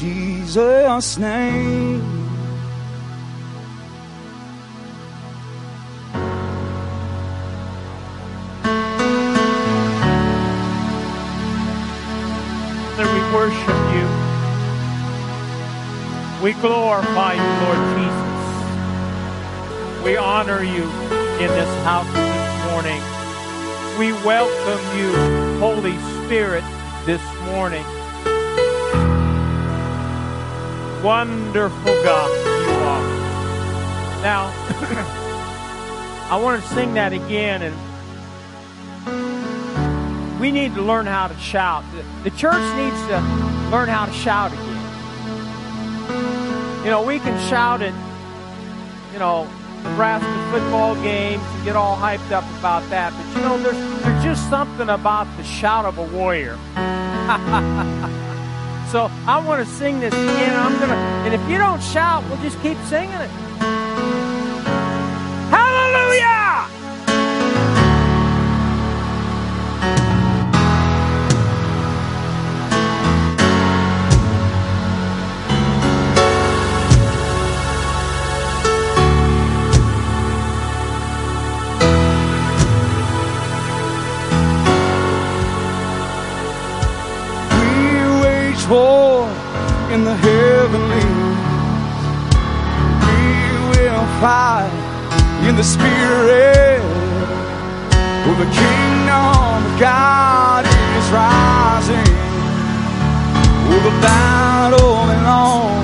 Jesus' name. Father, we worship you. We glorify you, Lord Jesus. We honor you in this house this morning. We welcome you, Holy Spirit, this morning. Wonderful God you are. Now, I want to sing that again and we need to learn how to shout. The church needs to learn how to shout again. You know, we can shout at, you know, Nebraska football games and get all hyped up about that. But you know, there's there's just something about the shout of a warrior. so I want to sing this again. I'm gonna, and if you don't shout, we'll just keep singing it. Hallelujah! In the spirit. For the kingdom of God is rising. For the battle belongs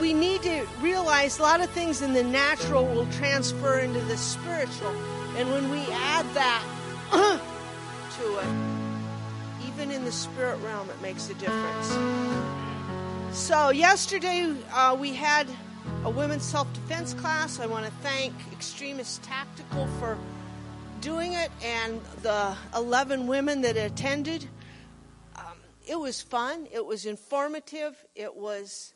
we need to realize a lot of things in the natural will transfer into the spiritual. And when we add that to it, even in the spirit realm, it makes a difference. So, yesterday uh, we had a women's self defense class. I want to thank Extremist Tactical for doing it and the 11 women that attended. Um, it was fun, it was informative, it was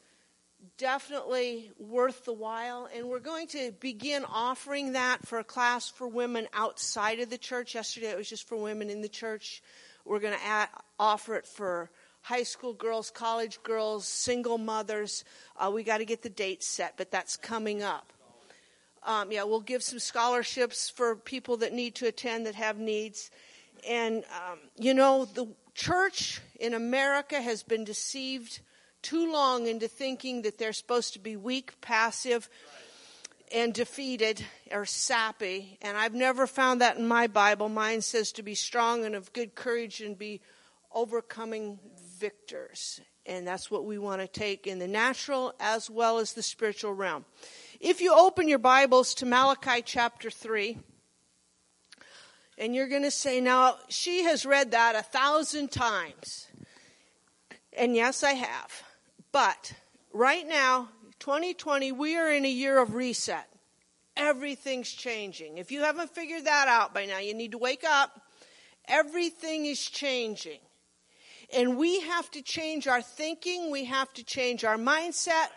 definitely worth the while. And we're going to begin offering that for a class for women outside of the church. Yesterday it was just for women in the church. We're going to add, offer it for high school girls, college girls, single mothers. Uh, we got to get the date set, but that's coming up. Um, yeah, we'll give some scholarships for people that need to attend that have needs. And, um, you know, the church in America has been deceived too long into thinking that they're supposed to be weak, passive, and defeated or sappy. And I've never found that in my Bible. Mine says to be strong and of good courage and be overcoming victors. And that's what we want to take in the natural as well as the spiritual realm. If you open your Bibles to Malachi chapter 3, and you're going to say, now, she has read that a thousand times. And yes, I have. But right now, 2020, we are in a year of reset. Everything's changing. If you haven't figured that out by now, you need to wake up. Everything is changing. And we have to change our thinking, we have to change our mindset,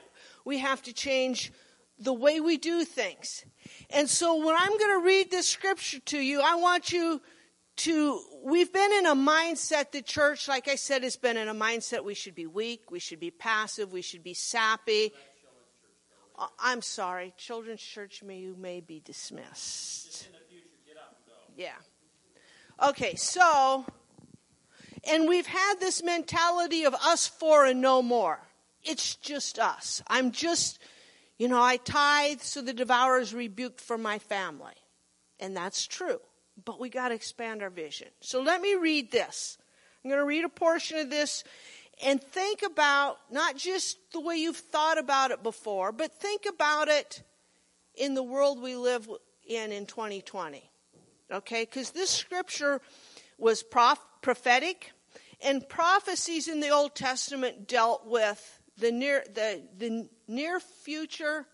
we have to change the way we do things. And so when I'm going to read this scripture to you, I want you to, we've been in a mindset, the church, like I said, has been in a mindset we should be weak, we should be passive, we should be sappy. Uh, I'm sorry, children's church, may you may be dismissed. Yeah. Okay, so, and we've had this mentality of us four and no more. It's just us. I'm just, you know, I tithe so the devourer is rebuked for my family. And that's true. But we got to expand our vision. So let me read this. I'm going to read a portion of this and think about not just the way you've thought about it before, but think about it in the world we live in in 2020. Okay? Because this scripture was prof- prophetic, and prophecies in the Old Testament dealt with the near, the, the near future,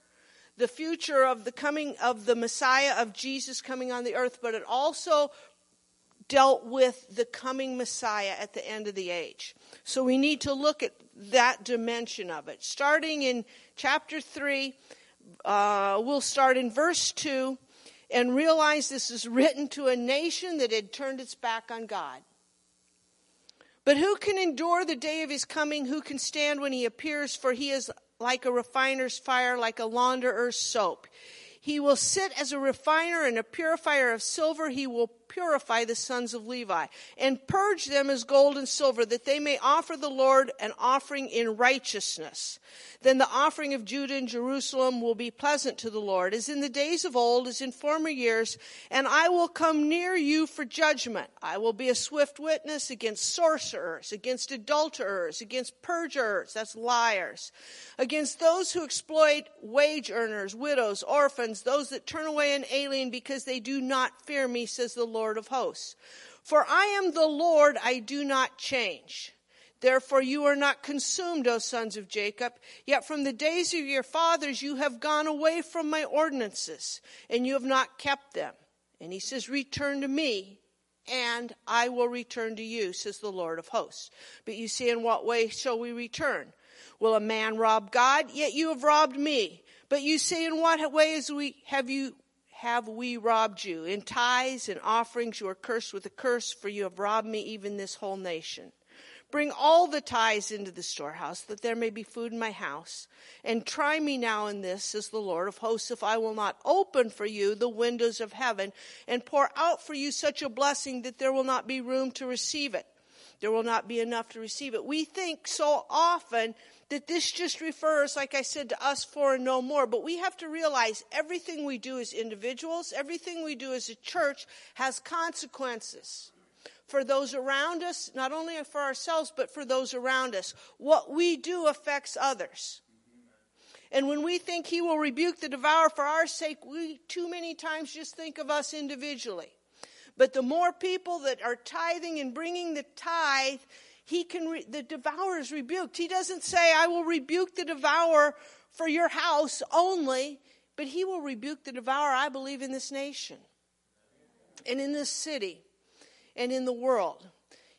the future of the coming of the Messiah of Jesus coming on the earth, but it also dealt with the coming Messiah at the end of the age. So we need to look at that dimension of it. Starting in chapter 3, uh, we'll start in verse 2 and realize this is written to a nation that had turned its back on God. But who can endure the day of his coming? Who can stand when he appears? For he is like a refiner's fire, like a launderer's soap. He will sit as a refiner and a purifier of silver. He will purify the sons of Levi and purge them as gold and silver that they may offer the Lord an offering in righteousness. Then the offering of Judah and Jerusalem will be pleasant to the Lord as in the days of old, as in former years, and I will come near you for judgment. I will be a swift witness against sorcerers, against adulterers, against perjurers, that's liars, against those who exploit wage earners, widows, orphans, those that turn away an alien because they do not fear me, says the Lord of hosts. For I am the Lord, I do not change. Therefore you are not consumed, O sons of Jacob. Yet from the days of your fathers you have gone away from my ordinances, and you have not kept them. And he says, Return to me, and I will return to you, says the Lord of hosts. But you see, in what way shall we return? Will a man rob God? Yet you have robbed me. But you say, In what way is we have you have we robbed you? In tithes and offerings you are cursed with a curse, for you have robbed me, even this whole nation. Bring all the tithes into the storehouse, that there may be food in my house. And try me now in this, says the Lord of hosts, if I will not open for you the windows of heaven and pour out for you such a blessing that there will not be room to receive it. There will not be enough to receive it. We think so often that this just refers, like I said, to us four and no more. But we have to realize everything we do as individuals, everything we do as a church has consequences for those around us, not only for ourselves, but for those around us. What we do affects others. And when we think he will rebuke the devourer for our sake, we too many times just think of us individually. But the more people that are tithing and bringing the tithe, he can, re- the devourer is rebuked. He doesn't say, I will rebuke the devourer for your house only, but he will rebuke the devourer, I believe, in this nation and in this city and in the world.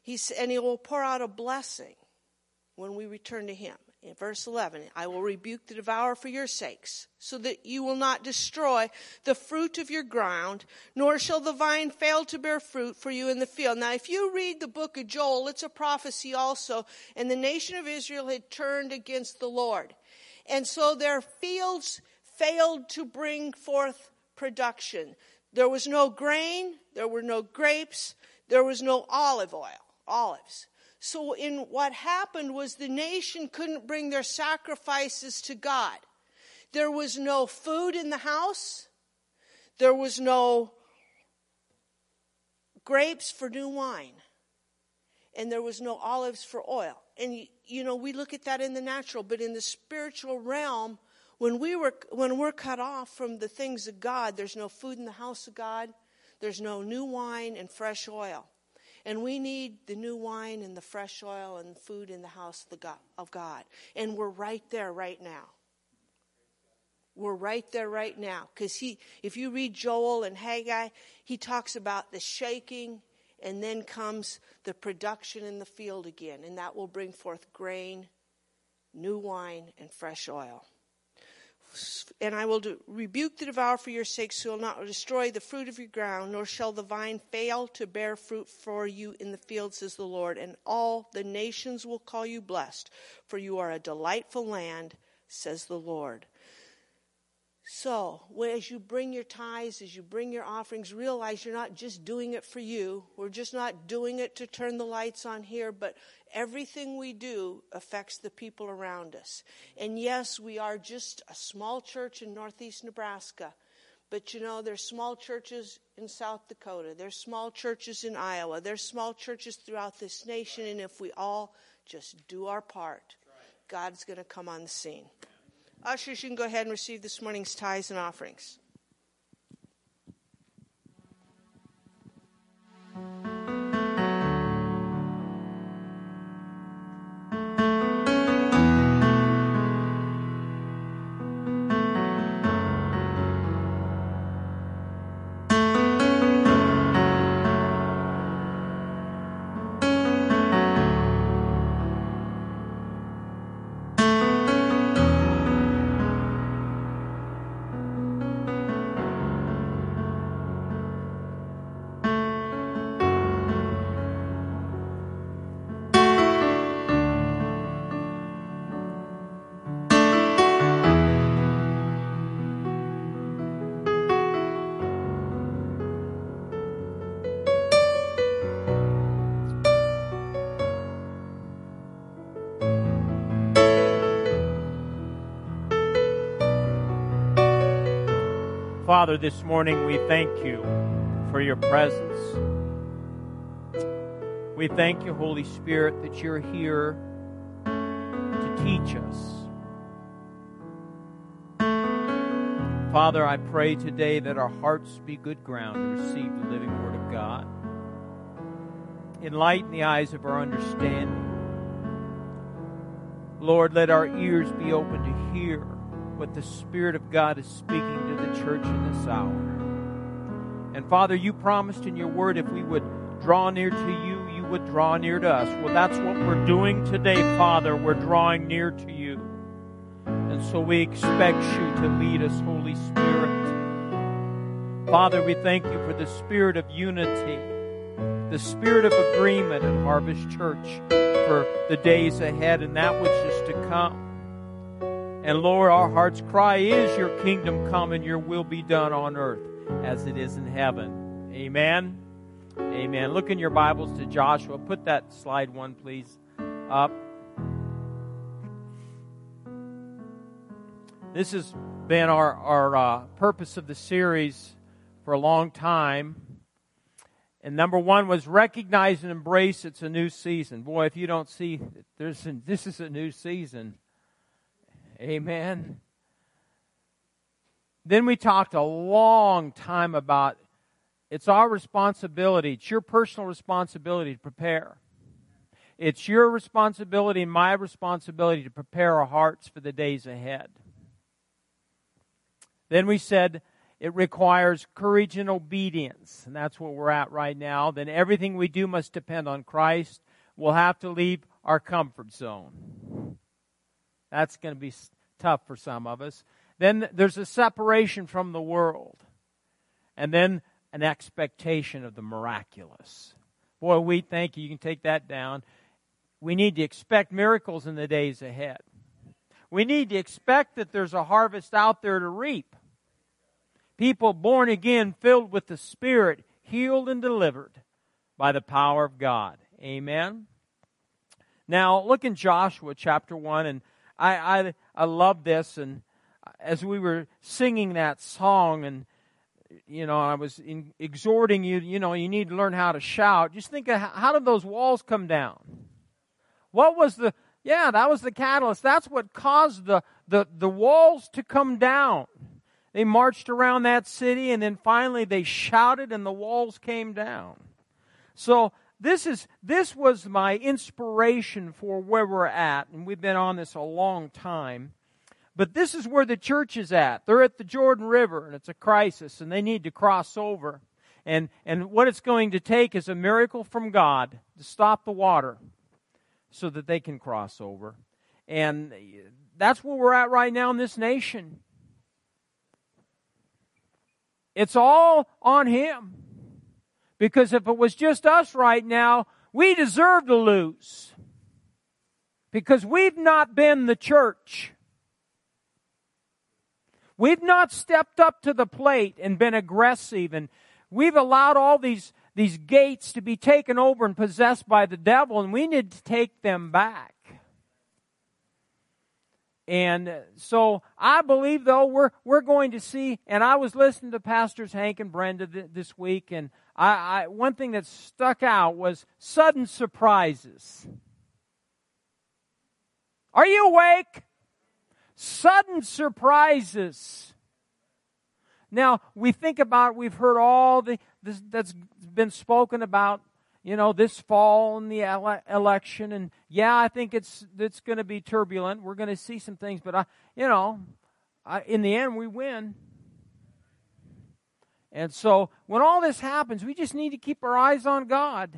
He's, and he will pour out a blessing when we return to him. In verse 11, I will rebuke the devourer for your sakes, so that you will not destroy the fruit of your ground, nor shall the vine fail to bear fruit for you in the field. Now, if you read the book of Joel, it's a prophecy also, and the nation of Israel had turned against the Lord. And so their fields failed to bring forth production. There was no grain, there were no grapes, there was no olive oil, olives. So in what happened was the nation couldn't bring their sacrifices to God. There was no food in the house. There was no grapes for new wine. And there was no olives for oil. And you know, we look at that in the natural, but in the spiritual realm, when we were when we're cut off from the things of God, there's no food in the house of God. There's no new wine and fresh oil. And we need the new wine and the fresh oil and food in the house of God. And we're right there right now. We're right there right now. Because he, if you read Joel and Haggai, he talks about the shaking and then comes the production in the field again. And that will bring forth grain, new wine, and fresh oil and I will do, rebuke the devourer for your sake, so he will not destroy the fruit of your ground, nor shall the vine fail to bear fruit for you in the field, says the Lord. And all the nations will call you blessed, for you are a delightful land, says the Lord. So, as you bring your tithes, as you bring your offerings, realize you're not just doing it for you. We're just not doing it to turn the lights on here, but everything we do affects the people around us. And yes, we are just a small church in northeast Nebraska. But you know, there's small churches in South Dakota. There's small churches in Iowa. There's small churches throughout this nation. And if we all just do our part, God's going to come on the scene. Ushers, you can go ahead and receive this morning's tithes and offerings. Father, this morning we thank you for your presence. We thank you, Holy Spirit, that you're here to teach us. Father, I pray today that our hearts be good ground to receive the living Word of God. Enlighten the eyes of our understanding. Lord, let our ears be open to hear what the Spirit of God is speaking to the church in this hour. And Father, you promised in your word if we would draw near to you, you would draw near to us. Well, that's what we're doing today, Father. We're drawing near to you. And so we expect you to lead us, Holy Spirit. Father, we thank you for the spirit of unity, the spirit of agreement at Harvest Church for the days ahead and that which is to come. And Lord, our heart's cry is your kingdom come and your will be done on earth as it is in heaven. Amen. Amen. Look in your Bibles to Joshua. Put that slide one, please, up. This has been our, our uh, purpose of the series for a long time. And number one was recognize and embrace it's a new season. Boy, if you don't see there's a, this is a new season. Amen. Then we talked a long time about it's our responsibility, it's your personal responsibility to prepare. It's your responsibility and my responsibility to prepare our hearts for the days ahead. Then we said it requires courage and obedience, and that's what we're at right now. Then everything we do must depend on Christ. We'll have to leave our comfort zone. That's going to be tough for some of us. Then there's a separation from the world. And then an expectation of the miraculous. Boy, we thank you. You can take that down. We need to expect miracles in the days ahead. We need to expect that there's a harvest out there to reap people born again, filled with the Spirit, healed and delivered by the power of God. Amen. Now, look in Joshua chapter 1, and I, I, I love this. And as we were singing that song, and you know, I was in, exhorting you, you know, you need to learn how to shout. Just think of how, how did those walls come down? What was the, yeah, that was the catalyst. That's what caused the, the, the walls to come down. They marched around that city and then finally they shouted and the walls came down. So this is this was my inspiration for where we're at and we've been on this a long time. But this is where the church is at. They're at the Jordan River and it's a crisis and they need to cross over. And and what it's going to take is a miracle from God to stop the water so that they can cross over. And that's where we're at right now in this nation. It's all on Him. Because if it was just us right now, we deserve to lose. Because we've not been the church. We've not stepped up to the plate and been aggressive and we've allowed all these, these gates to be taken over and possessed by the devil and we need to take them back. And so I believe, though, we're, we're going to see, and I was listening to Pastors Hank and Brenda th- this week, and I, I, one thing that stuck out was sudden surprises. Are you awake? Sudden surprises. Now, we think about, we've heard all the, this, that's been spoken about you know, this fall in the ele- election, and yeah, I think it's it's going to be turbulent. We're going to see some things, but I, you know, I, in the end, we win. And so, when all this happens, we just need to keep our eyes on God.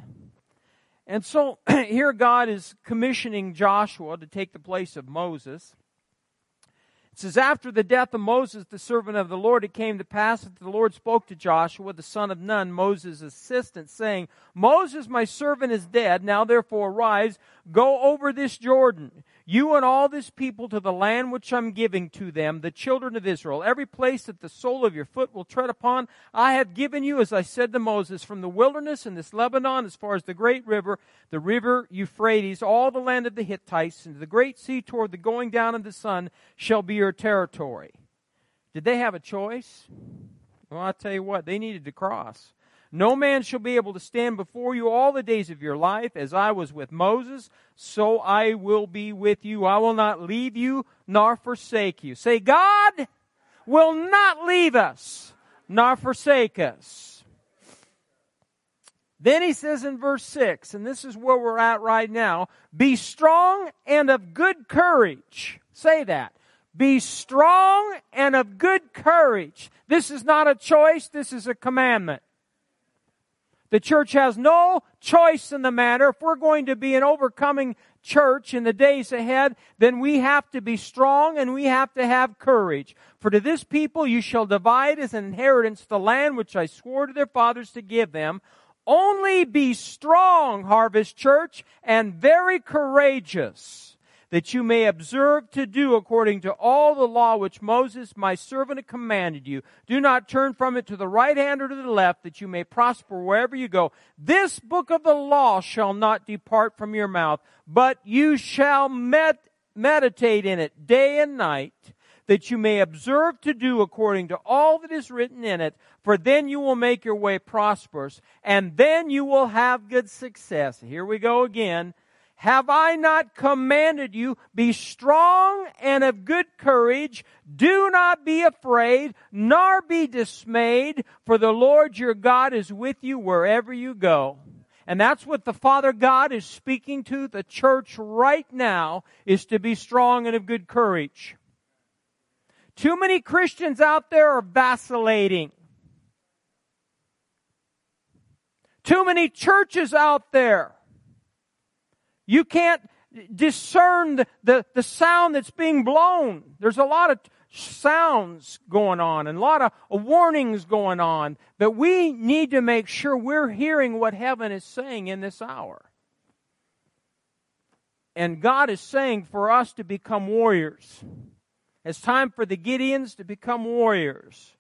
And so, here God is commissioning Joshua to take the place of Moses. It says, After the death of Moses, the servant of the Lord, it came to pass that the Lord spoke to Joshua, the son of Nun, Moses' assistant, saying, Moses, my servant, is dead. Now therefore arise, go over this Jordan you and all this people to the land which I'm giving to them, the children of Israel. Every place that the sole of your foot will tread upon, I have given you, as I said to Moses, from the wilderness and this Lebanon, as far as the great river, the river Euphrates, all the land of the Hittites, and the great sea toward the going down of the sun shall be your territory. Did they have a choice? Well, I'll tell you what, they needed to cross. No man shall be able to stand before you all the days of your life. As I was with Moses, so I will be with you. I will not leave you nor forsake you. Say, God will not leave us nor forsake us. Then he says in verse 6, and this is where we're at right now be strong and of good courage. Say that. Be strong and of good courage. This is not a choice, this is a commandment. The church has no choice in the matter. If we're going to be an overcoming church in the days ahead, then we have to be strong and we have to have courage. For to this people you shall divide as an inheritance the land which I swore to their fathers to give them. Only be strong, Harvest Church, and very courageous that you may observe to do according to all the law which Moses, my servant, commanded you. Do not turn from it to the right hand or to the left, that you may prosper wherever you go. This book of the law shall not depart from your mouth, but you shall med- meditate in it day and night, that you may observe to do according to all that is written in it, for then you will make your way prosperous, and then you will have good success. Here we go again. Have I not commanded you, be strong and of good courage, do not be afraid, nor be dismayed, for the Lord your God is with you wherever you go. And that's what the Father God is speaking to the church right now, is to be strong and of good courage. Too many Christians out there are vacillating. Too many churches out there you can't discern the, the, the, sound that's being blown. There's a lot of sounds going on and a lot of warnings going on that we need to make sure we're hearing what heaven is saying in this hour. And God is saying for us to become warriors. It's time for the Gideons to become warriors.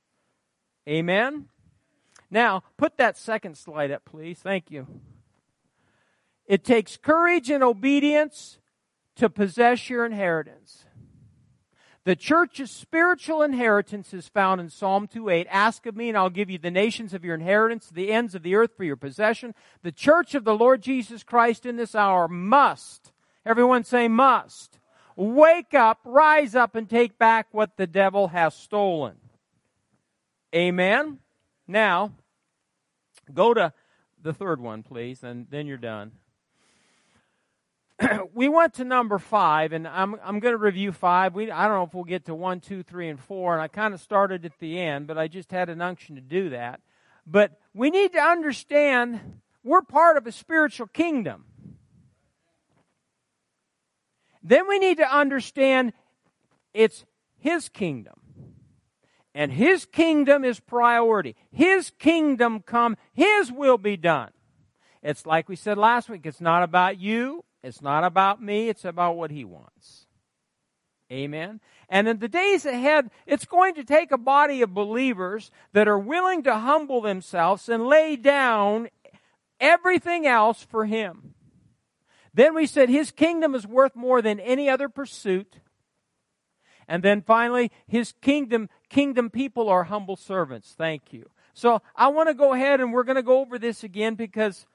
Amen? Now, put that second slide up, please. Thank you. It takes courage and obedience to possess your inheritance. The church's spiritual inheritance is found in Psalm 2:8. Ask of me and I'll give you the nations of your inheritance, the ends of the earth for your possession. The church of the Lord Jesus Christ in this hour must, everyone say must, wake up, rise up and take back what the devil has stolen. Amen. Now, go to the third one, please, and then you're done. we went to number five, and I'm I'm going to review five. We I don't know if we'll get to one, two, three, and four, and I kind of started at the end, but I just had an unction to do that. But we need to understand we're part of a spiritual kingdom. Then we need to understand it's His kingdom. And His kingdom is priority. His kingdom come, His will be done. It's like we said last week, it's not about you, it's not about me, it's about what He wants. Amen. And in the days ahead, it's going to take a body of believers that are willing to humble themselves and lay down everything else for Him. Then we said His kingdom is worth more than any other pursuit. And then finally, His kingdom, kingdom people are humble servants. Thank you. So I want to go ahead and we're going to go over this again because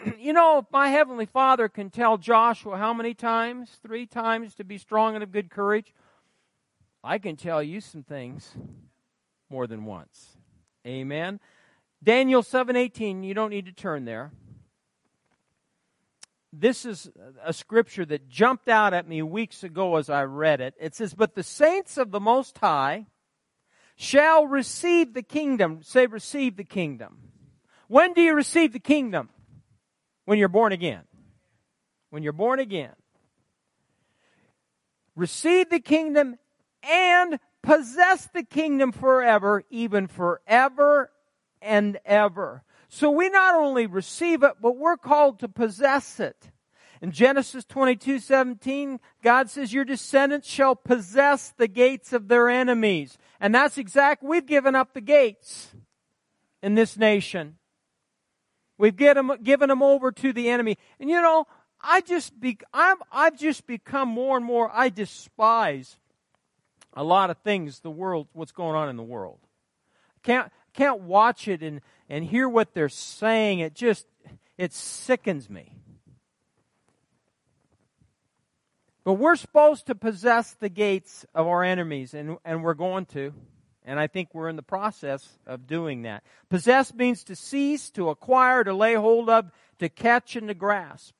you know, my Heavenly Father can tell Joshua how many times? Three times to be strong and of good courage. I can tell you some things more than once. Amen. Daniel 7:18, you don't need to turn there. This is a scripture that jumped out at me weeks ago as I read it. It says, "But the saints of the most high shall receive the kingdom." Say receive the kingdom. When do you receive the kingdom? When you're born again. When you're born again. Receive the kingdom and possess the kingdom forever, even forever and ever. So we not only receive it, but we're called to possess it. In Genesis 22, 17, God says, your descendants shall possess the gates of their enemies. And that's exact, we've given up the gates in this nation. We've them, given them over to the enemy. And you know, I just be, I'm, I've just become more and more, I despise a lot of things, the world, what's going on in the world. Can't, can't watch it and, and hear what they're saying. It just, it sickens me. But we're supposed to possess the gates of our enemies, and, and we're going to. And I think we're in the process of doing that. Possess means to seize, to acquire, to lay hold of, to catch, and to grasp.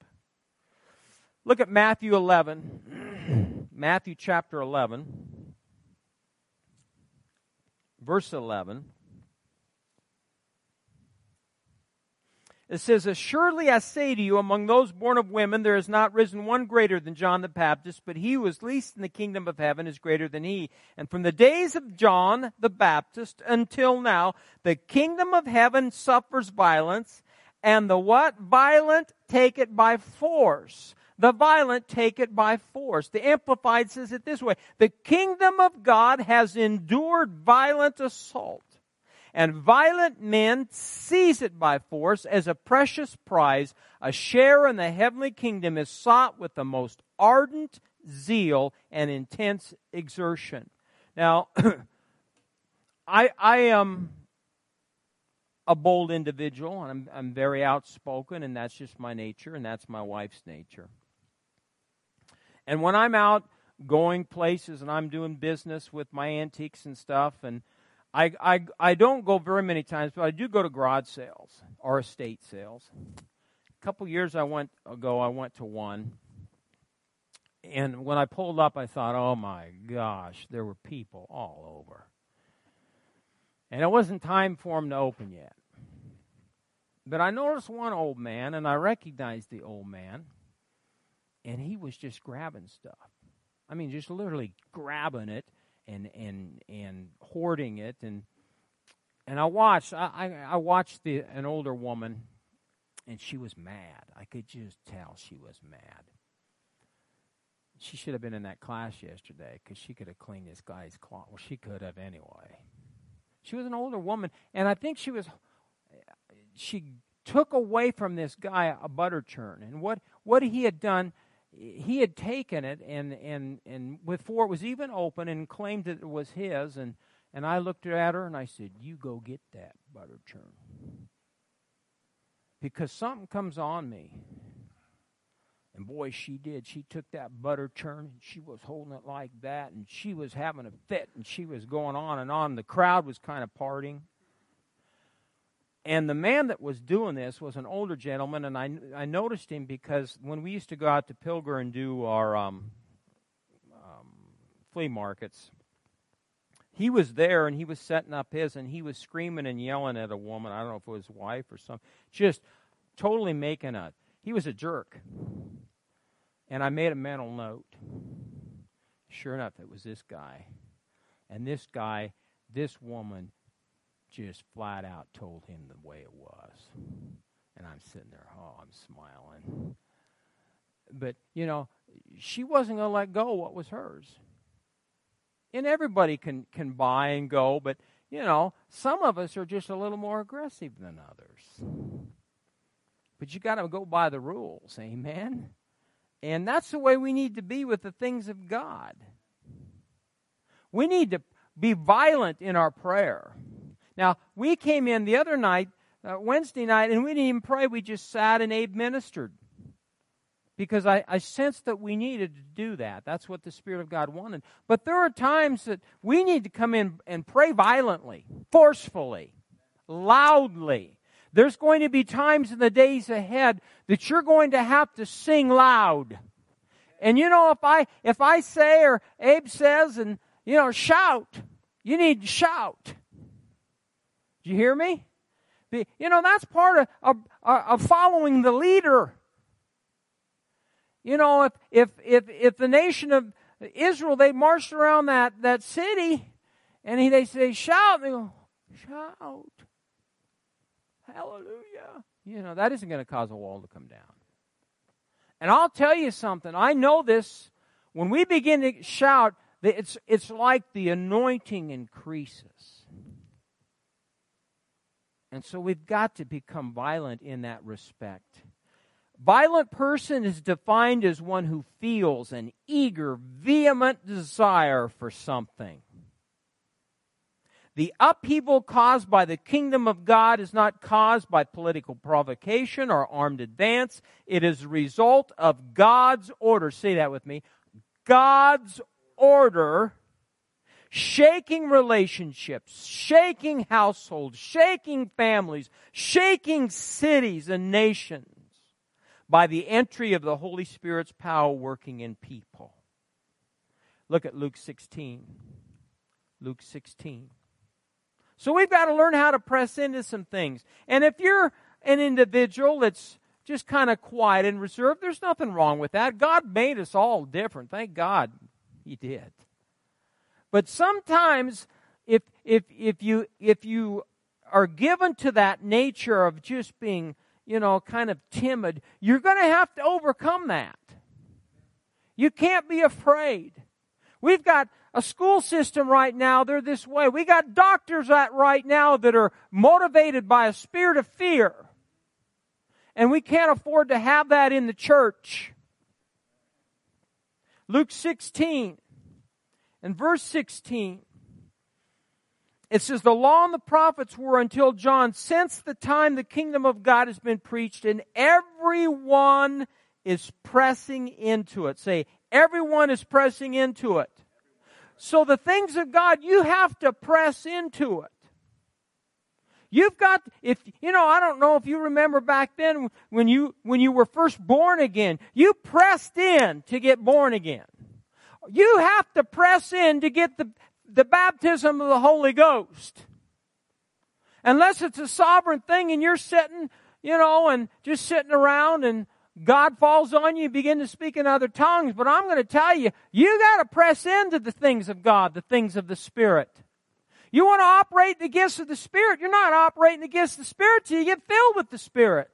Look at Matthew 11. Matthew chapter 11, verse 11. It says, Assuredly I say to you, among those born of women, there has not risen one greater than John the Baptist, but he who is least in the kingdom of heaven is greater than he. And from the days of John the Baptist until now, the kingdom of heaven suffers violence, and the what? Violent take it by force. The violent take it by force. The Amplified says it this way The kingdom of God has endured violent assault and violent men seize it by force as a precious prize. A share in the heavenly kingdom is sought with the most ardent zeal and intense exertion. Now, I, I am a bold individual, and I'm, I'm very outspoken, and that's just my nature, and that's my wife's nature. And when I'm out going places and I'm doing business with my antiques and stuff, and I, I, I don't go very many times, but I do go to garage sales or estate sales. A couple years I went ago, I went to one. And when I pulled up, I thought, oh my gosh, there were people all over. And it wasn't time for them to open yet. But I noticed one old man, and I recognized the old man, and he was just grabbing stuff. I mean, just literally grabbing it and and and hoarding it and and I watched I, I, watched the an older woman and she was mad. I could just tell she was mad. She should have been in that class yesterday because she could have cleaned this guy's cloth. Well, she could have anyway. She was an older woman, and I think she was. She took away from this guy a butter churn, and what what he had done he had taken it and and and before it was even open and claimed that it was his and and I looked at her and I said, "You go get that butter churn." Because something comes on me. And boy, she did. She took that butter churn and she was holding it like that and she was having a fit and she was going on and on. The crowd was kind of parting. And the man that was doing this was an older gentleman, and I, I noticed him because when we used to go out to Pilger and do our um, um, flea markets, he was there and he was setting up his, and he was screaming and yelling at a woman. I don't know if it was his wife or something, just totally making a. He was a jerk. And I made a mental note. Sure enough, it was this guy. And this guy, this woman, just flat out told him the way it was. And I'm sitting there, oh, I'm smiling. But, you know, she wasn't going to let go what was hers. And everybody can, can buy and go, but, you know, some of us are just a little more aggressive than others. But you got to go by the rules, amen? And that's the way we need to be with the things of God. We need to be violent in our prayer. Now, we came in the other night, uh, Wednesday night, and we didn't even pray. We just sat and Abe ministered. Because I, I sensed that we needed to do that. That's what the Spirit of God wanted. But there are times that we need to come in and pray violently, forcefully, loudly. There's going to be times in the days ahead that you're going to have to sing loud. And you know, if I if I say or Abe says and you know, shout, you need to shout. Do you hear me? You know, that's part of, of, of following the leader. You know, if, if, if, if the nation of Israel, they marched around that, that city and he, they say, shout, they go, shout. Hallelujah. You know, that isn't going to cause a wall to come down. And I'll tell you something. I know this. When we begin to shout, it's, it's like the anointing increases. And so we've got to become violent in that respect. Violent person is defined as one who feels an eager, vehement desire for something. The upheaval caused by the kingdom of God is not caused by political provocation or armed advance. It is a result of God's order. Say that with me. God's order shaking relationships, shaking households, shaking families, shaking cities and nations by the entry of the Holy Spirit's power working in people. Look at Luke 16. Luke 16. So we've got to learn how to press into some things. And if you're an individual that's just kind of quiet and reserved, there's nothing wrong with that. God made us all different. Thank God He did. But sometimes if if if you if you are given to that nature of just being, you know, kind of timid, you're going to have to overcome that. You can't be afraid. We've got a school system right now, they're this way. We got doctors at right now that are motivated by a spirit of fear. And we can't afford to have that in the church. Luke 16 and verse 16. It says, The law and the prophets were until John, since the time the kingdom of God has been preached, and everyone is pressing into it. Say, everyone is pressing into it. So the things of God, you have to press into it. You've got, if, you know, I don't know if you remember back then when you, when you were first born again, you pressed in to get born again. You have to press in to get the, the baptism of the Holy Ghost. Unless it's a sovereign thing and you're sitting, you know, and just sitting around and God falls on you, you begin to speak in other tongues. But I'm going to tell you, you got to press into the things of God, the things of the Spirit. You want to operate the gifts of the Spirit. You're not operating the gifts of the Spirit till you get filled with the Spirit.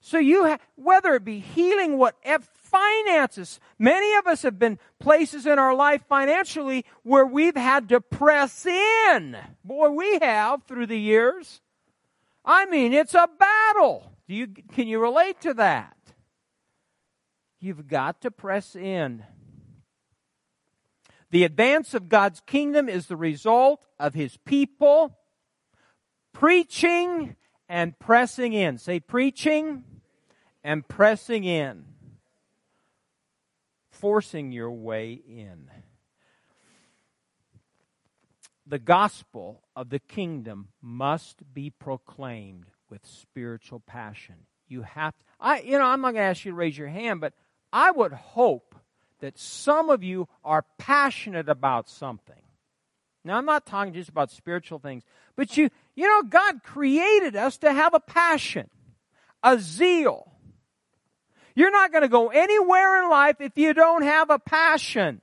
So you, have, whether it be healing, whatever, finances. Many of us have been places in our life financially where we've had to press in. Boy, we have through the years. I mean, it's a battle. Do you, can you relate to that? You've got to press in. The advance of God's kingdom is the result of His people preaching and pressing in. Say preaching and pressing in. Forcing your way in the gospel of the kingdom must be proclaimed with spiritual passion. You have to, I you know, I'm not going to ask you to raise your hand, but I would hope that some of you are passionate about something. Now I'm not talking just about spiritual things, but you you know God created us to have a passion, a zeal. You're not going to go anywhere in life if you don't have a passion.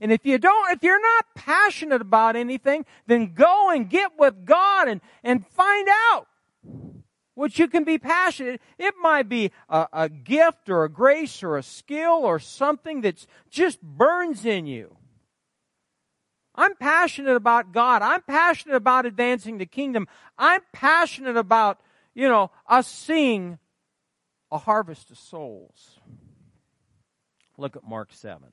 And if you don't, if you're not passionate about anything, then go and get with God and, and find out what you can be passionate. It might be a, a gift or a grace or a skill or something that just burns in you. I'm passionate about God. I'm passionate about advancing the kingdom. I'm passionate about, you know, us seeing a harvest of souls. Look at Mark 7.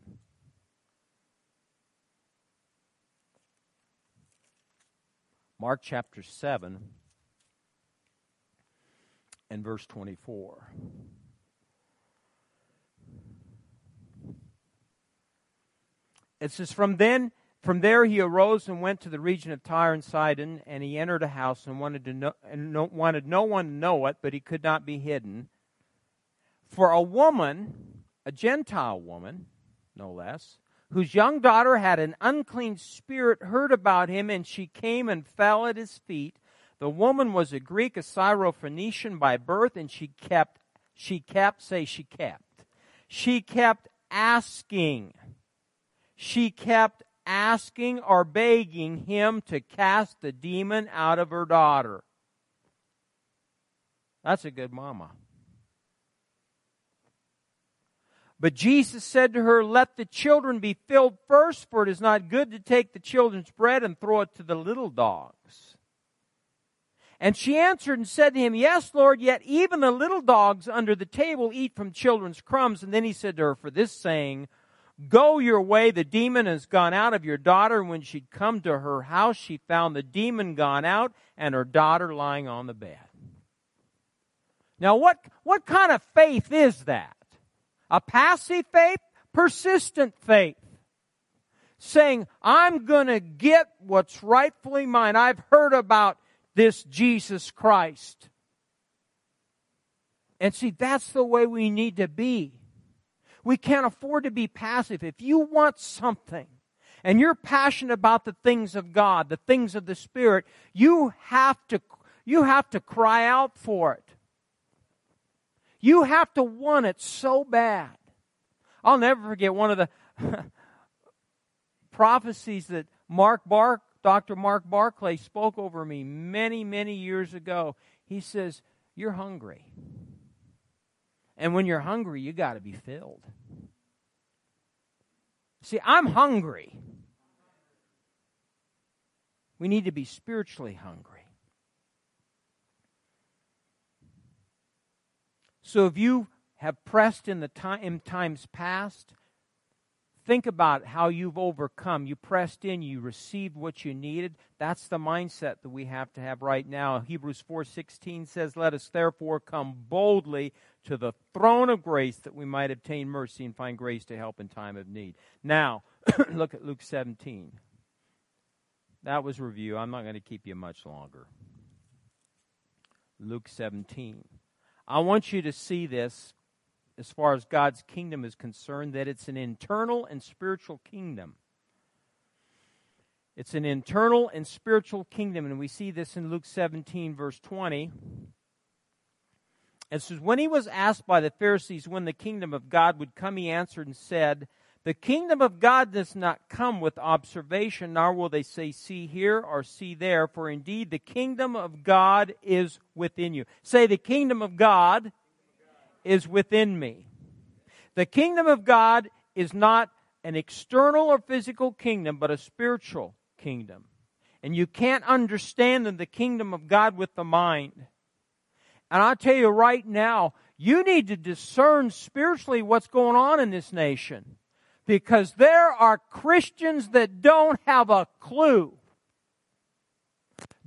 Mark chapter 7 and verse 24. It says, From then, from there he arose and went to the region of Tyre and Sidon, and he entered a house and wanted to know, and no, wanted no one to know it, but he could not be hidden. For a woman, a Gentile woman, no less, whose young daughter had an unclean spirit heard about him, and she came and fell at his feet. The woman was a Greek, a Syrophoenician by birth, and she kept, she kept, say she kept. She kept asking. She kept asking or begging him to cast the demon out of her daughter. That's a good mama. But Jesus said to her, Let the children be filled first, for it is not good to take the children's bread and throw it to the little dogs. And she answered and said to him, Yes, Lord, yet even the little dogs under the table eat from children's crumbs. And then he said to her, For this saying, Go your way, the demon has gone out of your daughter. When she'd come to her house, she found the demon gone out and her daughter lying on the bed. Now, what, what kind of faith is that? A passive faith? Persistent faith. Saying, I'm gonna get what's rightfully mine. I've heard about this Jesus Christ. And see, that's the way we need to be. We can't afford to be passive. If you want something and you're passionate about the things of God, the things of the Spirit, you have to, you have to cry out for it. You have to want it so bad. I'll never forget one of the prophecies that Mark Bark, Dr. Mark Barclay spoke over me many, many years ago. He says, You're hungry. And when you're hungry, you got to be filled. See, I'm hungry. We need to be spiritually hungry. So if you have pressed in the time in times past, think about how you've overcome. You pressed in, you received what you needed. That's the mindset that we have to have right now. Hebrews 4:16 says, "Let us therefore come boldly to the throne of grace that we might obtain mercy and find grace to help in time of need. Now, look at Luke 17. That was review. I'm not going to keep you much longer. Luke 17. I want you to see this as far as God's kingdom is concerned that it's an internal and spiritual kingdom. It's an internal and spiritual kingdom, and we see this in Luke 17, verse 20. It says, When he was asked by the Pharisees when the kingdom of God would come, he answered and said, The kingdom of God does not come with observation, nor will they say, See here or see there, for indeed the kingdom of God is within you. Say, The kingdom of God is within me. The kingdom of God is not an external or physical kingdom, but a spiritual kingdom. And you can't understand the kingdom of God with the mind. And I'll tell you right now, you need to discern spiritually what's going on in this nation. Because there are Christians that don't have a clue.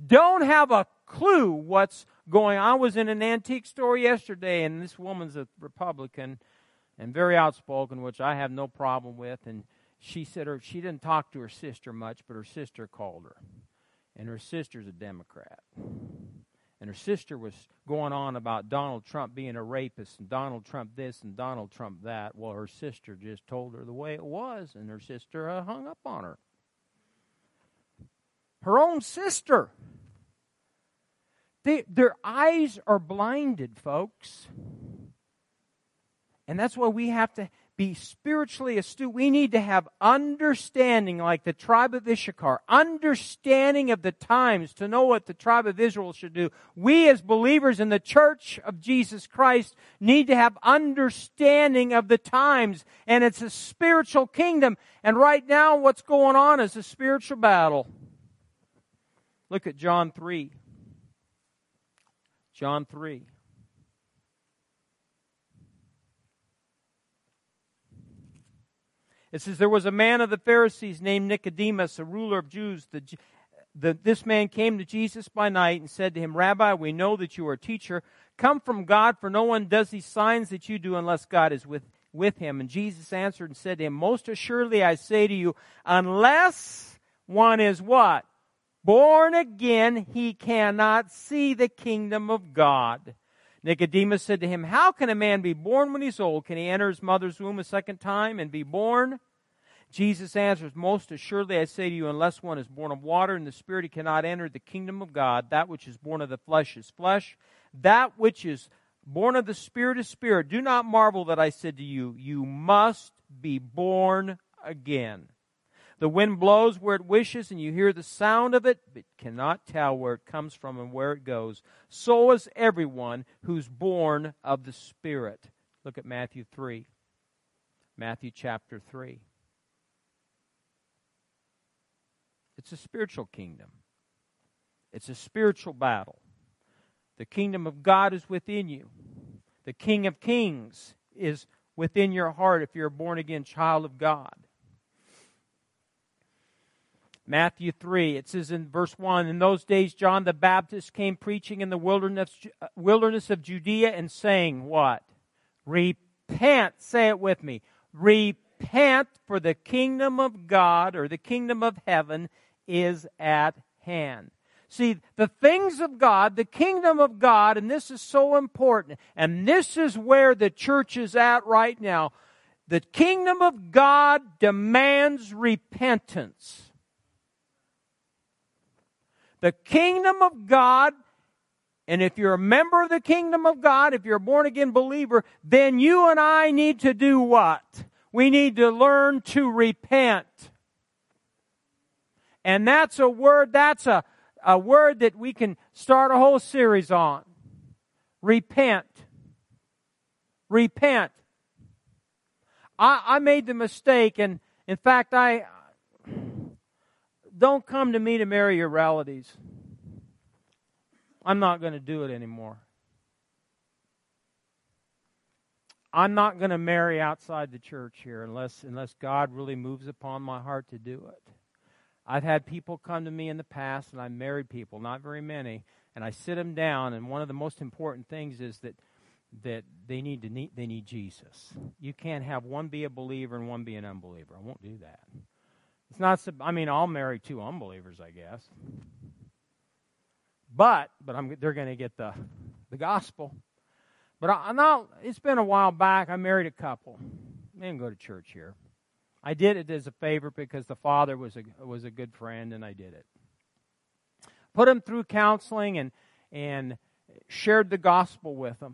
Don't have a clue what's going on. I was in an antique store yesterday, and this woman's a Republican and very outspoken, which I have no problem with. And she said her she didn't talk to her sister much, but her sister called her. And her sister's a Democrat and her sister was going on about Donald Trump being a rapist and Donald Trump this and Donald Trump that. Well, her sister just told her the way it was, and her sister uh, hung up on her. Her own sister. They, their eyes are blinded, folks. And that's why we have to be spiritually astute. We need to have understanding, like the tribe of Issachar, understanding of the times to know what the tribe of Israel should do. We, as believers in the church of Jesus Christ, need to have understanding of the times. And it's a spiritual kingdom. And right now, what's going on is a spiritual battle. Look at John 3. John 3. It says, There was a man of the Pharisees named Nicodemus, a ruler of Jews. The, the, this man came to Jesus by night and said to him, Rabbi, we know that you are a teacher. Come from God, for no one does these signs that you do unless God is with, with him. And Jesus answered and said to him, Most assuredly I say to you, unless one is what? Born again, he cannot see the kingdom of God. Nicodemus said to him, How can a man be born when he's old? Can he enter his mother's womb a second time and be born? Jesus answers, Most assuredly I say to you, unless one is born of water and the Spirit, he cannot enter the kingdom of God. That which is born of the flesh is flesh. That which is born of the Spirit is spirit. Do not marvel that I said to you, You must be born again. The wind blows where it wishes, and you hear the sound of it, but cannot tell where it comes from and where it goes. So is everyone who's born of the Spirit. Look at Matthew 3. Matthew chapter 3. It's a spiritual kingdom, it's a spiritual battle. The kingdom of God is within you, the King of Kings is within your heart if you're a born again child of God. Matthew 3, it says in verse 1 In those days, John the Baptist came preaching in the wilderness, wilderness of Judea and saying, What? Repent, say it with me. Repent, for the kingdom of God or the kingdom of heaven is at hand. See, the things of God, the kingdom of God, and this is so important, and this is where the church is at right now. The kingdom of God demands repentance. The kingdom of God, and if you're a member of the kingdom of God, if you're a born again believer, then you and I need to do what? We need to learn to repent. And that's a word, that's a, a word that we can start a whole series on. Repent. Repent. I, I made the mistake, and in fact, I, don't come to me to marry your realities. I'm not going to do it anymore. I'm not going to marry outside the church here unless unless God really moves upon my heart to do it. I've had people come to me in the past and I married people, not very many, and I sit them down and one of the most important things is that that they need to need, they need Jesus. You can't have one be a believer and one be an unbeliever. I won't do that. It's not. I mean, I'll marry two unbelievers, I guess. But but I'm, they're going to get the the gospel. But I, am not. It's been a while back. I married a couple. They didn't go to church here. I did it as a favor because the father was a was a good friend, and I did it. Put them through counseling and and shared the gospel with them.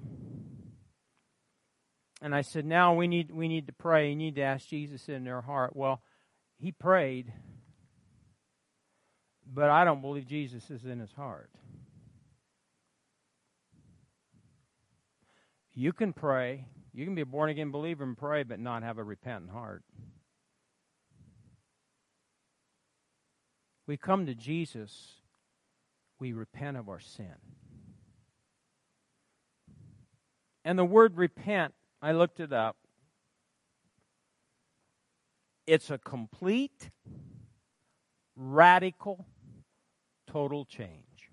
And I said, now we need we need to pray. You need to ask Jesus in their heart. Well, he prayed, but I don't believe Jesus is in his heart. You can pray. You can be a born again believer and pray, but not have a repentant heart. We come to Jesus, we repent of our sin. And the word repent, I looked it up. It's a complete, radical, total change.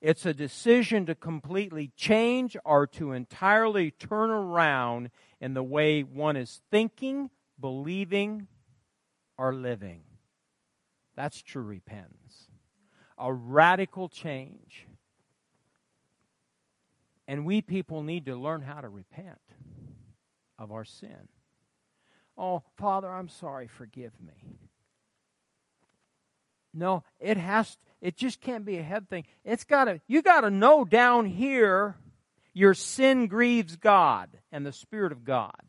It's a decision to completely change or to entirely turn around in the way one is thinking, believing, or living. That's true repentance. A radical change. And we people need to learn how to repent of our sin. Oh, Father, I'm sorry, forgive me. No, it has it just can't be a head thing. It's got to you got to know down here your sin grieves God and the spirit of God.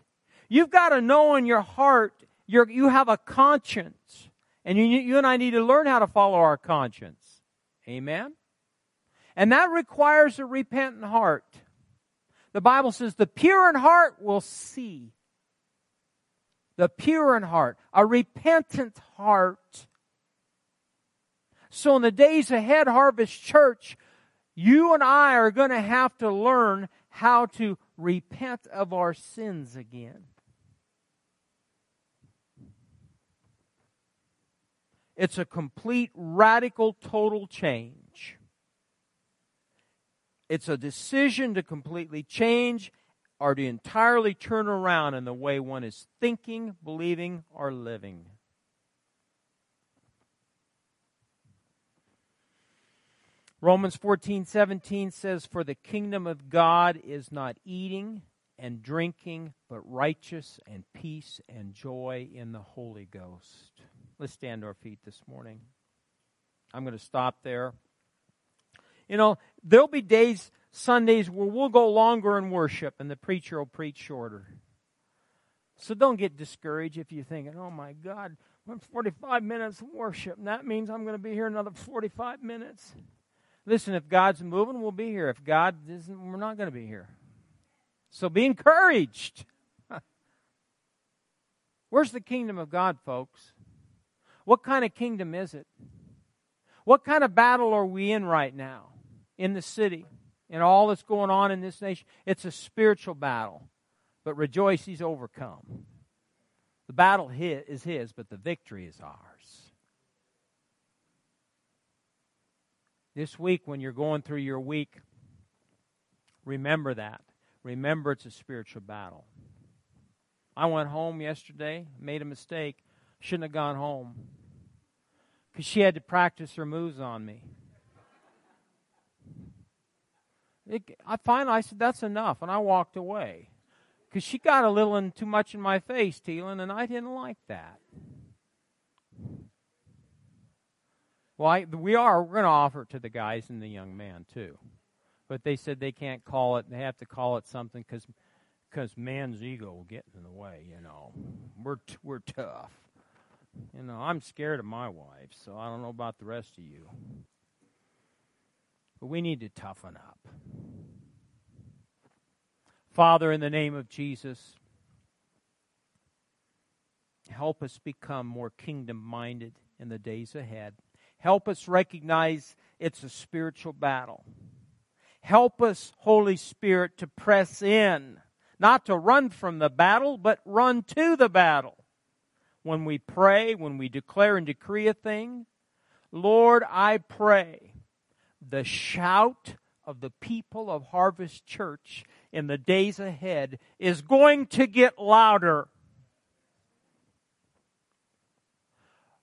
You've got to know in your heart you you have a conscience. And you, you and I need to learn how to follow our conscience. Amen? And that requires a repentant heart. The Bible says the pure in heart will see the pure in heart, a repentant heart. So in the days ahead, Harvest Church, you and I are going to have to learn how to repent of our sins again. It's a complete, radical, total change. It's a decision to completely change are to entirely turn around in the way one is thinking, believing, or living. Romans 14:17 says, For the kingdom of God is not eating and drinking, but righteous and peace and joy in the Holy Ghost. Let's stand to our feet this morning. I'm going to stop there. You know, there'll be days Sundays where we'll go longer in worship and the preacher will preach shorter. So don't get discouraged if you're thinking, oh my God, we're 45 minutes of worship, and that means I'm going to be here another 45 minutes. Listen, if God's moving, we'll be here. If God isn't, we're not going to be here. So be encouraged. Where's the kingdom of God, folks? What kind of kingdom is it? What kind of battle are we in right now in the city? and all that's going on in this nation. It's a spiritual battle. But rejoice, he's overcome. The battle is his, but the victory is ours. This week, when you're going through your week, remember that. Remember it's a spiritual battle. I went home yesterday, made a mistake. Shouldn't have gone home. Because she had to practice her moves on me. It, I finally I said, that's enough. And I walked away. Because she got a little in, too much in my face, Teelan, and I didn't like that. Well, I, we are. We're going to offer it to the guys and the young man, too. But they said they can't call it. They have to call it something because because man's ego will get in the way. You know, we're t- we're tough. You know, I'm scared of my wife, so I don't know about the rest of you. But we need to toughen up. Father, in the name of Jesus, help us become more kingdom minded in the days ahead. Help us recognize it's a spiritual battle. Help us, Holy Spirit, to press in, not to run from the battle, but run to the battle. When we pray, when we declare and decree a thing, Lord, I pray the shout of the people of Harvest Church in the days ahead is going to get louder.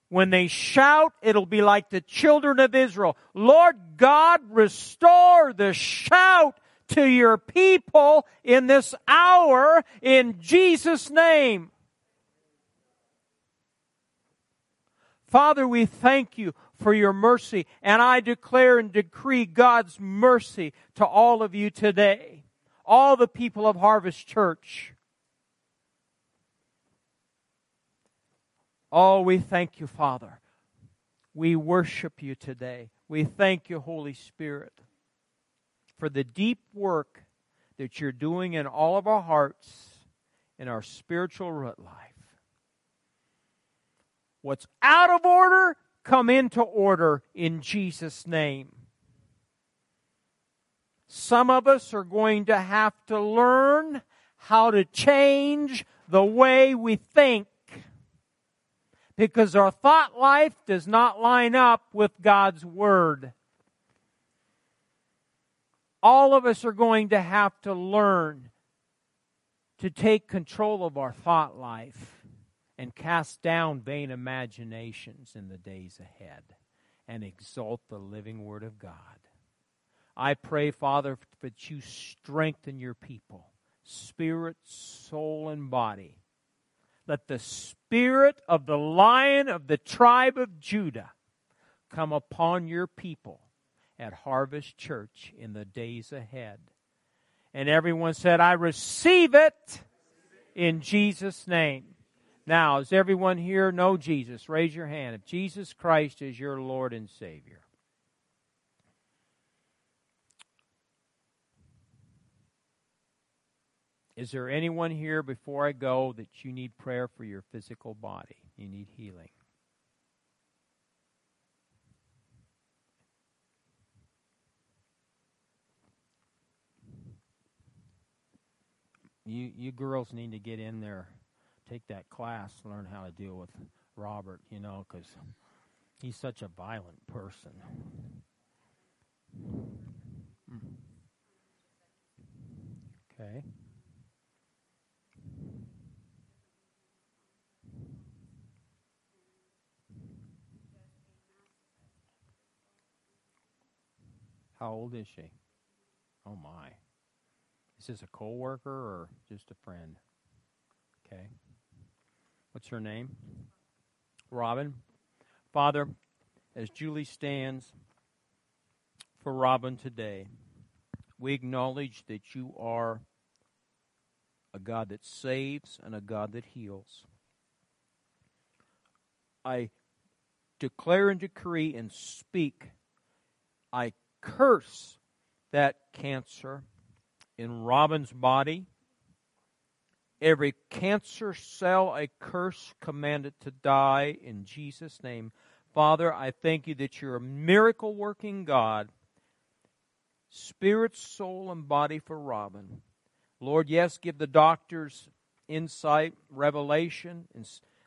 When they shout, it'll be like the children of Israel. Lord God, restore the shout to your people in this hour in Jesus' name. Father, we thank you for your mercy, and I declare and decree God's mercy to all of you today all the people of Harvest Church. Oh, we thank you, Father. We worship you today. We thank you, Holy Spirit, for the deep work that you're doing in all of our hearts, in our spiritual root life. What's out of order, come into order in Jesus' name. Some of us are going to have to learn how to change the way we think because our thought life does not line up with God's Word. All of us are going to have to learn to take control of our thought life and cast down vain imaginations in the days ahead and exalt the living Word of God. I pray, Father, that you strengthen your people, spirit, soul, and body. Let the spirit of the lion of the tribe of Judah come upon your people at Harvest Church in the days ahead. And everyone said, I receive it in Jesus' name. Now, does everyone here know Jesus? Raise your hand. If Jesus Christ is your Lord and Savior. Is there anyone here before I go that you need prayer for your physical body? You need healing. You you girls need to get in there, take that class, learn how to deal with Robert, you know, cuz he's such a violent person. Okay. How old is she? Oh my. Is this a coworker or just a friend? Okay. What's her name? Robin. Father, as Julie stands for Robin today, we acknowledge that you are a God that saves and a God that heals. I declare and decree and speak. I curse that cancer in Robin's body. Every cancer cell a curse, command it to die in Jesus' name. Father, I thank you that you're a miracle working God, spirit, soul, and body for Robin. Lord, yes, give the doctors insight, revelation, and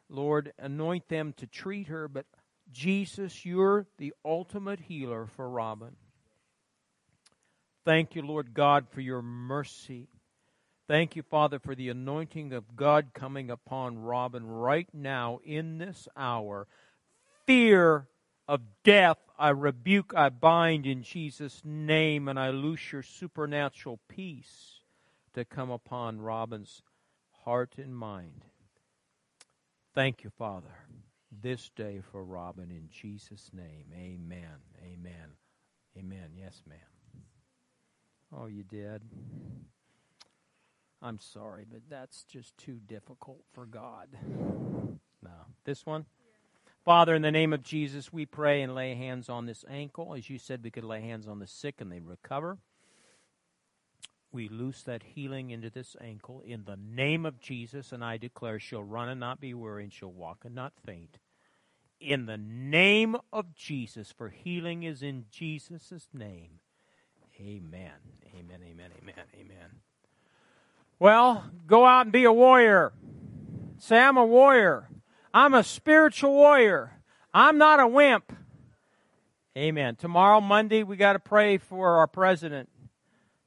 Lord, anoint them to treat her, but Jesus, you're the ultimate healer for Robin. Thank you, Lord God, for your mercy. Thank you, Father, for the anointing of God coming upon Robin right now in this hour. Fear of death, I rebuke, I bind in Jesus' name, and I loose your supernatural peace to come upon Robin's heart and mind. Thank you, Father, this day for Robin in Jesus' name. Amen. Amen. Amen. Yes, ma'am. Oh, you did? I'm sorry, but that's just too difficult for God. No. This one? Father, in the name of Jesus, we pray and lay hands on this ankle. As you said, we could lay hands on the sick and they recover. We loose that healing into this ankle in the name of Jesus, and I declare she'll run and not be weary, and she'll walk and not faint. In the name of Jesus, for healing is in Jesus' name. Amen. Amen, amen, amen, amen. Well, go out and be a warrior. Say, I'm a warrior. I'm a spiritual warrior. I'm not a wimp. Amen. Tomorrow, Monday, we got to pray for our president.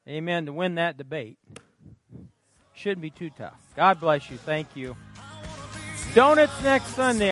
Amen. To win that debate. Shouldn't be too tough. God bless you. Thank you. Donuts next Sunday.